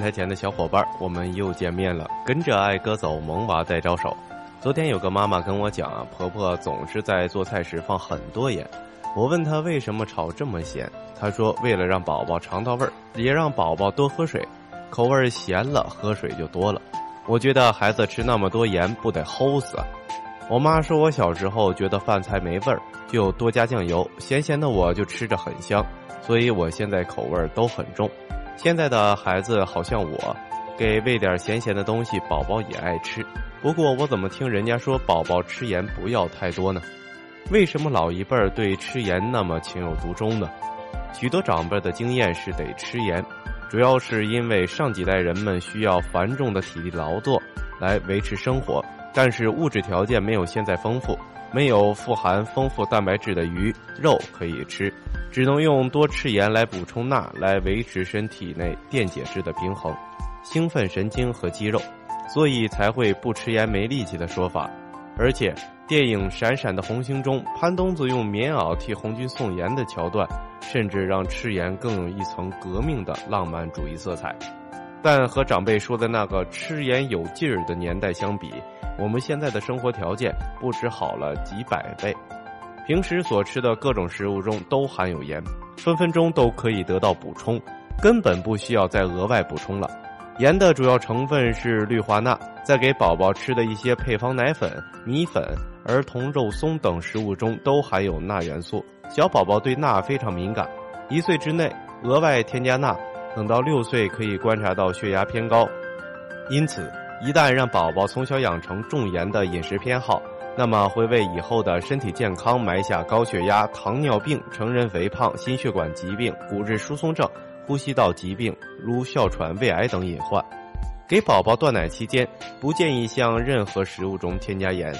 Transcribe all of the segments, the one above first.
台前的小伙伴，我们又见面了。跟着爱哥走，萌娃在招手。昨天有个妈妈跟我讲，婆婆总是在做菜时放很多盐。我问她为什么炒这么咸，她说为了让宝宝尝到味儿，也让宝宝多喝水，口味咸了，喝水就多了。我觉得孩子吃那么多盐不得齁死啊！我妈说我小时候觉得饭菜没味儿，就多加酱油，咸咸的我就吃着很香，所以我现在口味都很重。现在的孩子好像我，给喂点咸咸的东西，宝宝也爱吃。不过我怎么听人家说宝宝吃盐不要太多呢？为什么老一辈儿对吃盐那么情有独钟呢？许多长辈的经验是得吃盐，主要是因为上几代人们需要繁重的体力劳作来维持生活，但是物质条件没有现在丰富，没有富含丰富蛋白质的鱼肉可以吃，只能用多吃盐来补充钠，来维持身体内电解质的平衡，兴奋神经和肌肉。所以才会不吃盐没力气的说法，而且电影《闪闪的红星》中，潘冬子用棉袄替红军送盐的桥段，甚至让吃盐更有一层革命的浪漫主义色彩。但和长辈说的那个吃盐有劲儿的年代相比，我们现在的生活条件不止好了几百倍，平时所吃的各种食物中都含有盐，分分钟都可以得到补充，根本不需要再额外补充了。盐的主要成分是氯化钠，在给宝宝吃的一些配方奶粉、米粉、儿童肉松等食物中都含有钠元素。小宝宝对钠非常敏感，一岁之内额外添加钠，等到六岁可以观察到血压偏高。因此，一旦让宝宝从小养成重盐的饮食偏好，那么会为以后的身体健康埋下高血压、糖尿病、成人肥胖、心血管疾病、骨质疏松症。呼吸道疾病如哮喘、胃癌等隐患。给宝宝断奶期间，不建议向任何食物中添加盐。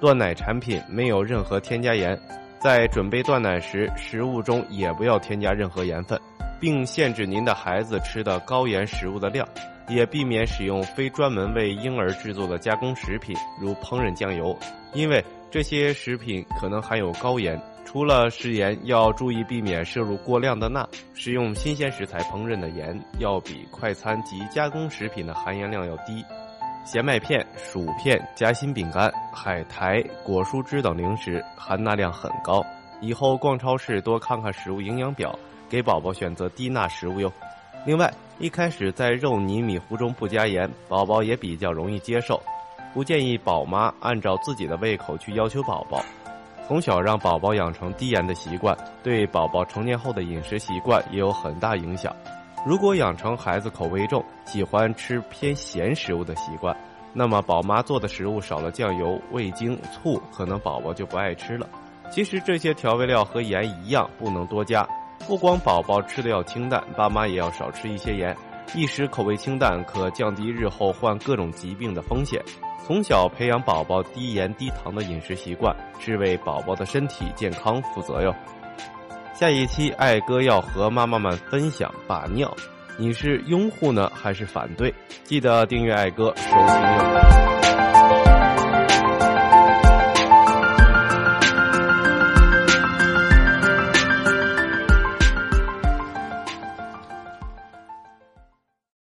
断奶产品没有任何添加盐。在准备断奶时，食物中也不要添加任何盐分，并限制您的孩子吃的高盐食物的量，也避免使用非专门为婴儿制作的加工食品，如烹饪酱油，因为这些食品可能含有高盐。除了食盐，要注意避免摄入过量的钠。使用新鲜食材烹饪的盐，要比快餐及加工食品的含盐量要低。咸麦片、薯片、夹心饼干、海苔、果蔬汁等零食含钠量很高。以后逛超市多看看食物营养表，给宝宝选择低钠食物哟。另外，一开始在肉泥米糊中不加盐，宝宝也比较容易接受。不建议宝妈按照自己的胃口去要求宝宝。从小让宝宝养成低盐的习惯，对宝宝成年后的饮食习惯也有很大影响。如果养成孩子口味重、喜欢吃偏咸食物的习惯，那么宝妈做的食物少了酱油、味精、醋，可能宝宝就不爱吃了。其实这些调味料和盐一样，不能多加。不光宝宝吃的要清淡，爸妈也要少吃一些盐。一时口味清淡，可降低日后患各种疾病的风险。从小培养宝宝低盐低糖的饮食习惯，是为宝宝的身体健康负责哟。下一期爱哥要和妈妈们分享把尿，你是拥护呢还是反对？记得订阅爱哥收听哟。